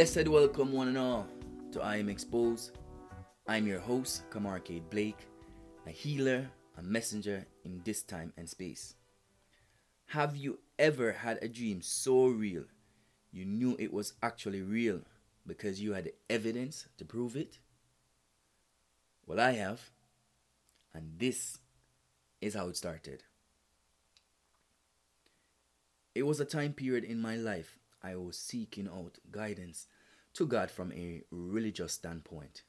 Blessed welcome, one and all, to I Am Exposed. I'm your host, Kamar. Blake, a healer, a messenger in this time and space. Have you ever had a dream so real you knew it was actually real because you had evidence to prove it? Well, I have, and this is how it started. It was a time period in my life I was seeking out guidance to God from a religious standpoint.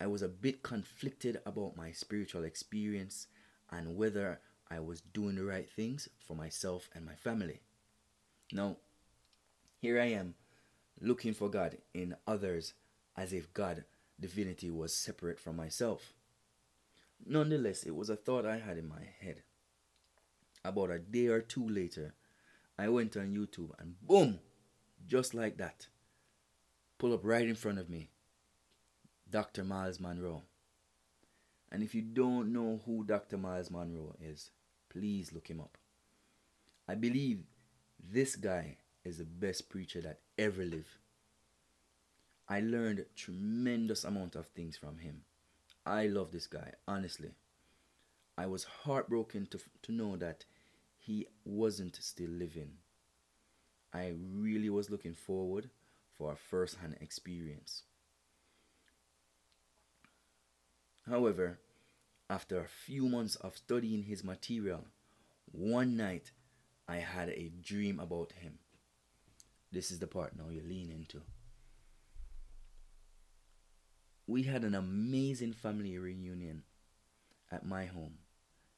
I was a bit conflicted about my spiritual experience and whether I was doing the right things for myself and my family. Now, here I am looking for God in others as if God divinity was separate from myself. Nonetheless, it was a thought I had in my head. About a day or two later, I went on YouTube and boom, just like that, pull up right in front of me, Dr. Myles Munroe. And if you don't know who Dr. Myles Munroe is, please look him up. I believe this guy is the best preacher that ever lived. I learned tremendous amount of things from him. I love this guy, honestly. I was heartbroken to, to know that he wasn't still living. I really was looking forward for a first hand experience. However, after a few months of studying his material, one night I had a dream about him. This is the part now you lean into. We had an amazing family reunion at my home.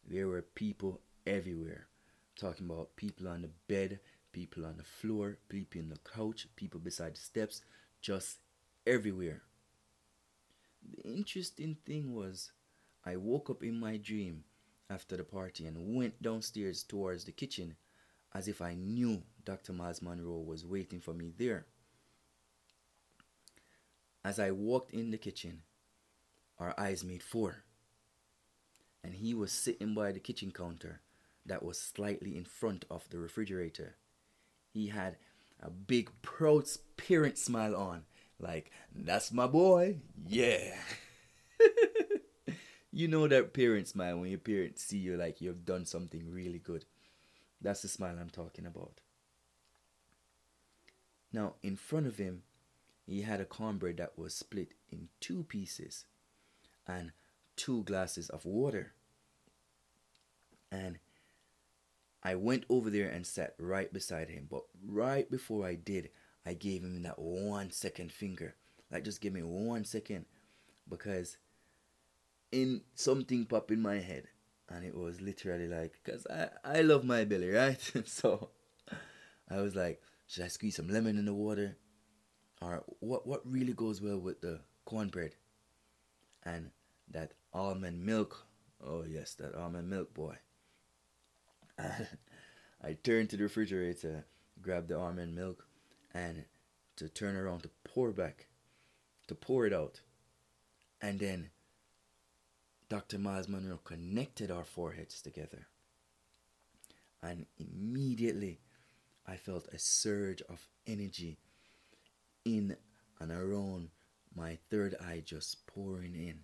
There were people everywhere talking about people on the bed, people on the floor, people in the couch, people beside the steps, just everywhere. The interesting thing was, I woke up in my dream after the party and went downstairs towards the kitchen as if I knew Dr. Myles Munroe was waiting for me there. As I walked in the kitchen, our eyes made four, and he was sitting by the kitchen counter that was slightly in front of the refrigerator. He had a big, parent smile on, like, that's my boy, yeah. you know that parent smile when your parents see you like you've done something really good. That's the smile I'm talking about. Now, in front of him, he had a cornbread that was split in two pieces and two glasses of water. And I went over there and sat right beside him. But right before I did, I gave him that one second finger. Like, just give me one second. Because in something popped in my head. And it was literally like, because I, I love my belly, right? so I was like, should I squeeze some lemon in the water? Or what, what really goes well with the cornbread? And that almond milk. Oh, yes, that almond milk, boy. I turned to the refrigerator, grabbed the almond milk, and to turn around to pour back, to pour it out. And then Dr. Myles Munroe connected our foreheads together. And immediately I felt a surge of energy in and around my third eye just pouring in.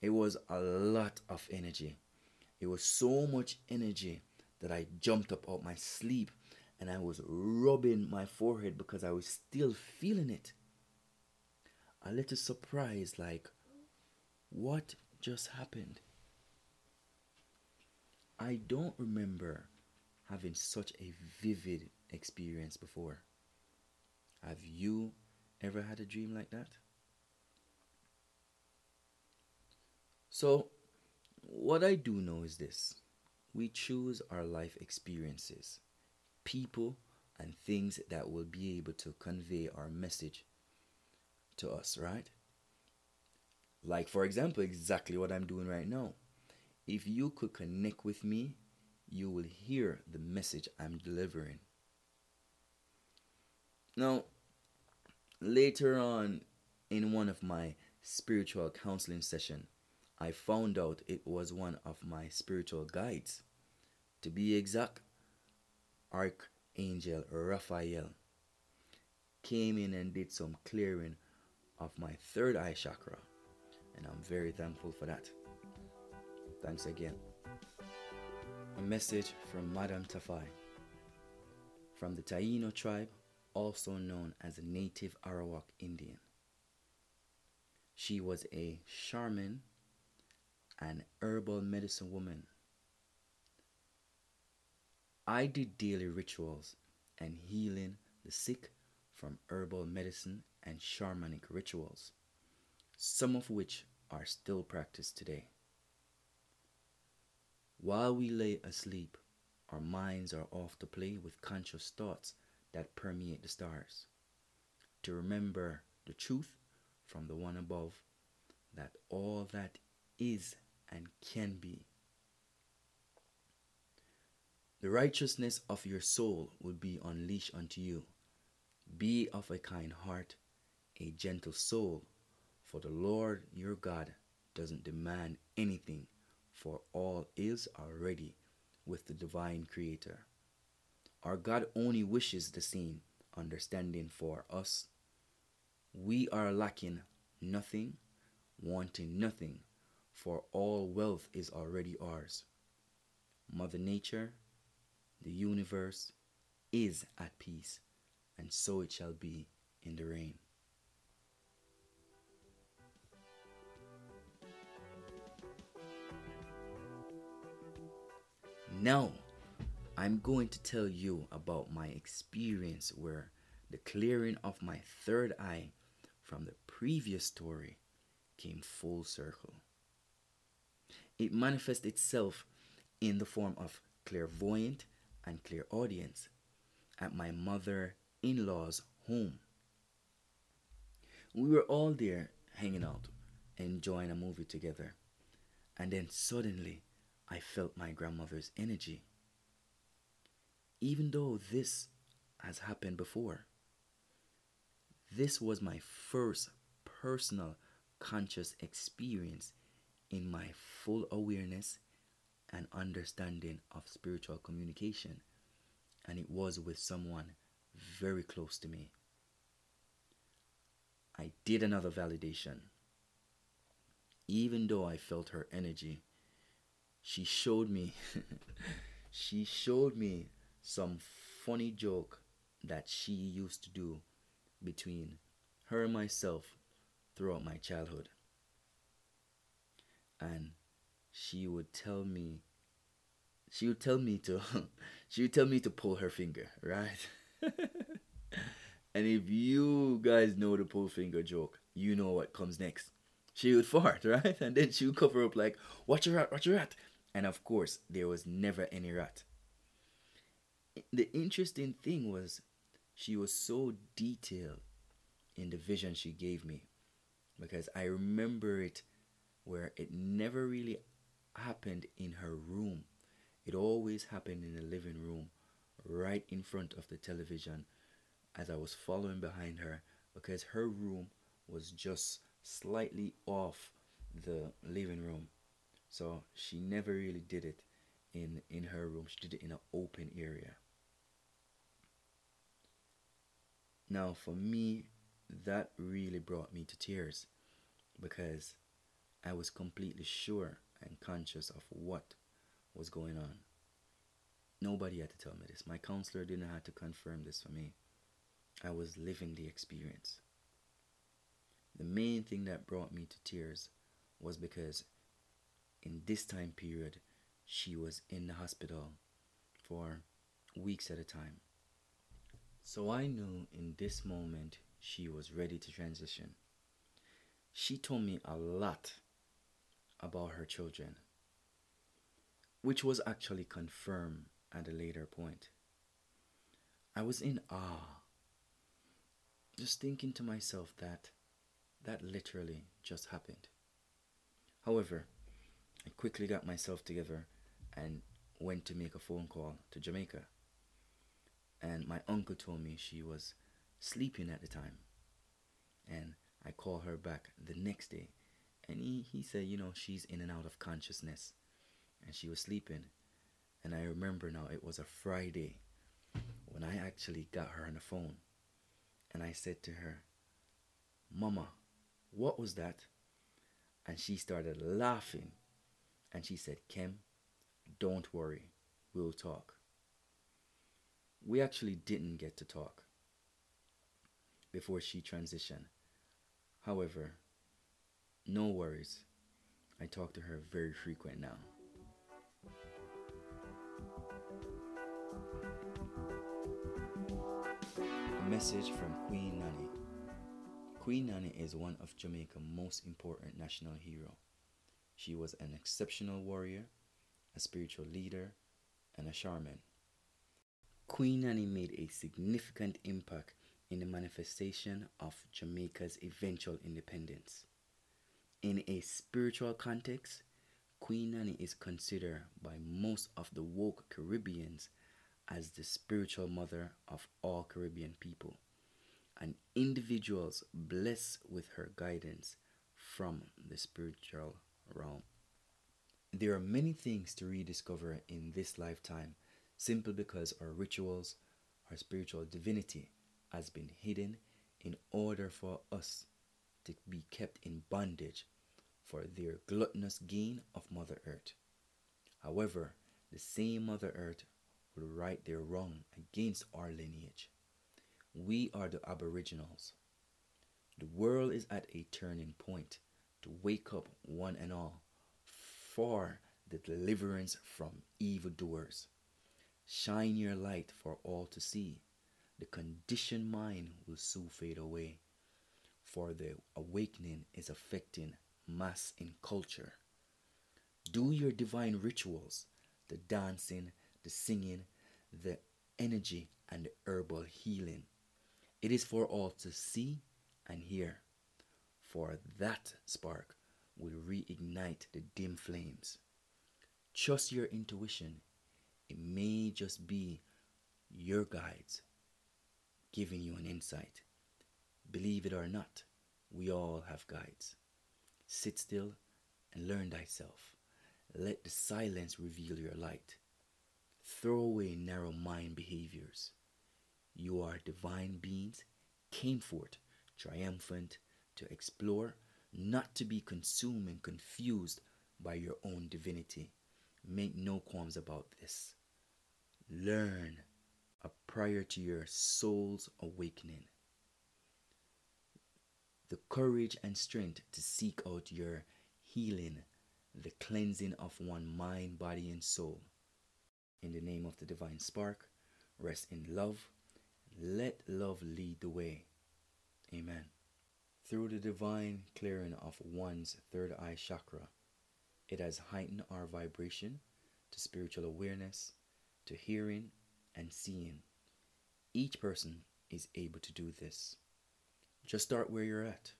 It was a lot of energy. It was so much energy that I jumped up out my sleep and I was rubbing my forehead because I was still feeling it. A little surprised, like, what just happened? I don't remember having such a vivid experience before. Have you ever had a dream like that? So, what I do know is this we choose our life experiences, people, and things that will be able to convey our message to us, right? Like, for example, exactly what I'm doing right now. If you could connect with me, you will hear the message I'm delivering. Now, later on in one of my spiritual counseling session, I found out it was one of my spiritual guides. To be exact, Archangel Raphael. came in and did some clearing of my third eye chakra. And I'm very thankful for that. Thanks again. A message from Madame Tafai. From the Taino tribe, also known as a native Arawak Indian. She was a shaman and herbal medicine woman. I did daily rituals and healing the sick from herbal medicine and shamanic rituals, some of which are still practiced today. While we lay asleep, our minds are off to play with conscious thoughts that permeate the stars. To remember the truth from the one above that all that is and can be. The righteousness of your soul will be unleashed unto you. Be of a kind heart, a gentle soul, for the Lord your God doesn't demand anything, for all is already with the divine Creator. Our God only wishes the same understanding for us. We are lacking nothing, wanting nothing, for all wealth is already ours. Mother Nature, the universe, is at peace, and so it shall be in the rain. Now, I'm going to tell you about my experience where the clearing of my third eye from the previous story came full circle. It manifests itself in the form of clairvoyant and clairaudience at my mother in law's home. We were all there hanging out, enjoying a movie together, and then suddenly I felt my grandmother's energy. Even though this has happened before, this was my first personal conscious experience in my full awareness and understanding of spiritual communication, and it was with someone very close to me. I did another validation. Even though I felt her energy, she showed me she showed me some funny joke that she used to do between her and myself throughout my childhood. And she would tell me she would tell me to she would tell me to pull her finger, right? and if you guys know the pull finger joke, you know what comes next. She would fart, right? And then she would cover up like, watch your rat, watch your rat. And of course, there was never any rat. The interesting thing was she was so detailed in the vision she gave me because I remember it where it never really happened in her room. It always happened in the living room, right in front of the television, as I was following behind her because her room was just slightly off the living room. So she never really did it in in her room. She did it in an open area. Now for me that really brought me to tears because I was completely sure and conscious of what was going on. Nobody had to tell me this. My counselor didn't have to confirm this for me. I was living the experience. The main thing that brought me to tears was because in this time period, she was in the hospital for weeks at a time. So I knew in this moment she was ready to transition. She told me a lot about her children, which was actually confirmed at a later point. I was in awe, just thinking to myself that that literally just happened. However, I quickly got myself together and went to make a phone call to Jamaica. And my uncle told me she was sleeping at the time. And I called her back the next day. And he, he said, you know, she's in and out of consciousness. And she was sleeping. And I remember now it was a Friday when I actually got her on the phone. and I said to her, Mama, what was that? And she started laughing and she said, Kim, don't worry, we'll talk. We actually didn't get to talk before she transitioned. However, no worries. I talk to her very frequent now. A message from Queen Nanny. Queen Nanny is one of Jamaica's most important national hero. She was an exceptional warrior, a spiritual leader, and a shaman. Queen Nanny made a significant impact in the manifestation of Jamaica's eventual independence. In a spiritual context, Queen Nanny is considered by most of the woke Caribbeans as the spiritual mother of all Caribbean people, and individuals blessed with her guidance from the spiritual realm. There are many things to rediscover in this lifetime simply because our rituals, our spiritual divinity has been hidden in order for us to be kept in bondage for their gluttonous gain of Mother Earth. However, the same Mother Earth will right their wrong against our lineage. We are the Aboriginals. The world is at a turning point to wake up one and all for the deliverance from evildoers. Shine your light for all to see. The conditioned mind will soon fade away, for the awakening is affecting mass in culture. Do your divine rituals, the dancing, the singing, the energy, and the herbal healing. It is for all to see and hear, for that spark will reignite the dim flames. Trust your intuition. It may just be your guides giving you an insight. Believe it or not, we all have guides. Sit still and learn thyself. Let the silence reveal your light. Throw away narrow mind behaviors. You are divine beings, came forth triumphant to explore, not to be consumed and confused by your own divinity. Make no qualms about this. Learn a prior to your soul's awakening. The courage and strength to seek out your healing, the cleansing of one mind, body, and soul. In the name of the divine spark, rest in love. Let love lead the way. Amen. Through the divine clearing of one's third eye chakra, it has heightened our vibration to spiritual awareness, to hearing and seeing. Each person is able to do this. Just start where you're at.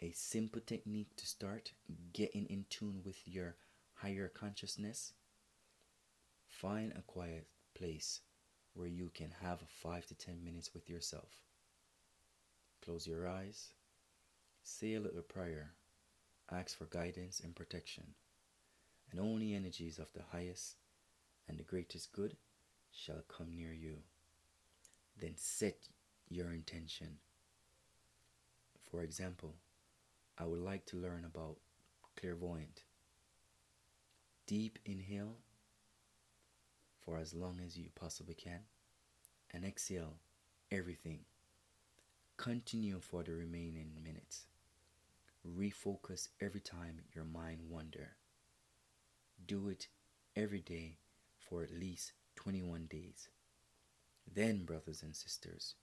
A simple technique to start getting in tune with your higher consciousness. Find a quiet place where you can have 5 to 10 minutes with yourself. Close your eyes, say a little prayer, ask for guidance and protection, and only energies of the highest and the greatest good shall come near you. Then set your intention. For example, I would like to learn about clairvoyant. Deep inhale for as long as you possibly can and exhale everything. Continue for the remaining minutes. Refocus every time your mind wander. Do it every day for at least 21 days. Then, brothers and sisters,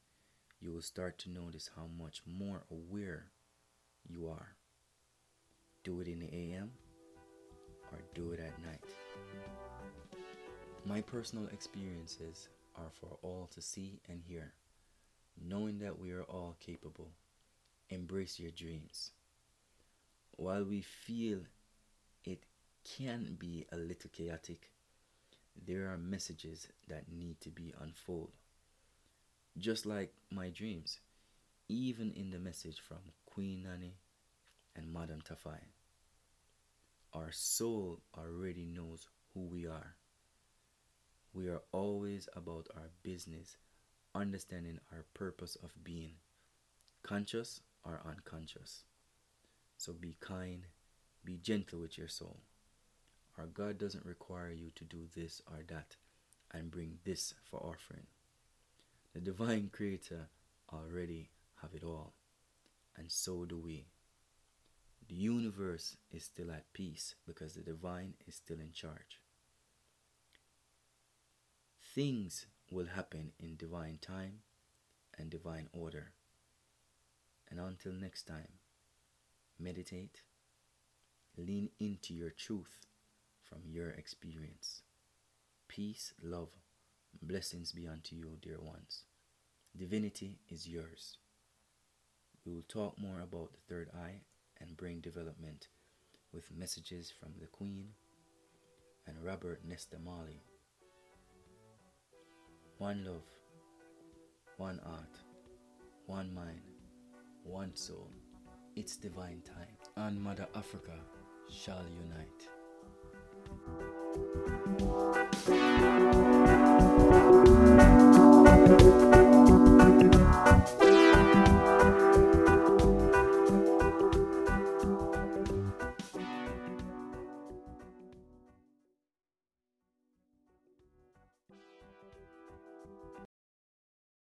you will start to notice how much more aware you are. Do it in the AM or do it at night. My personal experiences are for all to see and hear, knowing that we are all capable. Embrace your dreams. While we feel it can be a little chaotic, there are messages that need to be unfolded. Just like my dreams, even in the message from Queen Nanny and Madame Tafai. Our soul already knows who we are. We are always about our business understanding our purpose of being, conscious or unconscious. So be kind, be gentle with your soul. Our God doesn't require you to do this or that and bring this for offering. The divine creator already have it all, and so do we. The universe is still at peace because the divine is still in charge. Things will happen in divine time and divine order. And until next time, meditate, lean into your truth from your experience. Peace, love, blessings be unto you, dear ones. Divinity is yours. We will talk more about the third eye and brain development with messages from the Queen and Robert Nesta Marley. One love, one art, one mind, one soul. It's divine time, and Mother Africa shall unite.